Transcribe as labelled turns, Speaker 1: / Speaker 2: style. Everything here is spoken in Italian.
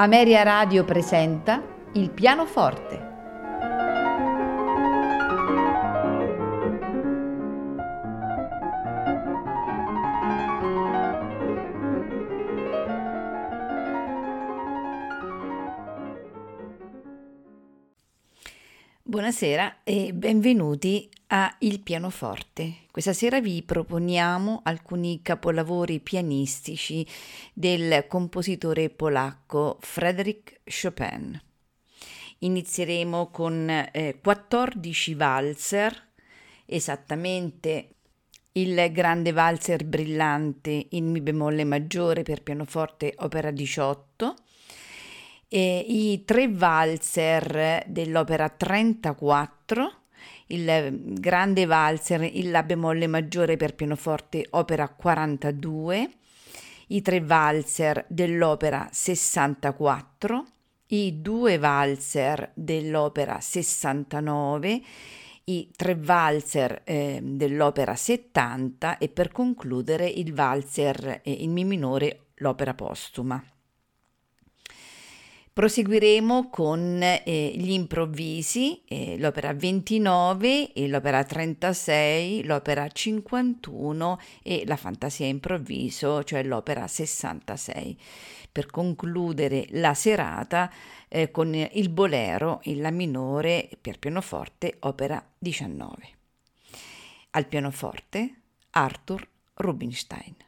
Speaker 1: Ameria Radio presenta Il pianoforte. Buonasera e benvenuti a Il pianoforte. Questa sera vi proponiamo alcuni capolavori pianistici del compositore polacco Frédéric Chopin. Inizieremo con eh, 14 valzer, esattamente il grande valzer brillante in Mi bemolle maggiore per pianoforte opera 18, e i tre valzer dell'opera 34, il grande valzer in La bemolle maggiore per pianoforte opera 42, i tre valzer dell'opera 64, i due valzer dell'opera 69, i tre valzer eh, dell'opera 70 e per concludere il valzer eh, in Mi minore l'opera postuma. Proseguiremo con eh, gli improvvisi, eh, l'opera 29, e l'opera 36, l'opera 51 e la fantasia improvviso, cioè l'opera 66, per concludere la serata eh, con il bolero in La minore per pianoforte, opera 19. Al pianoforte Arthur Rubinstein.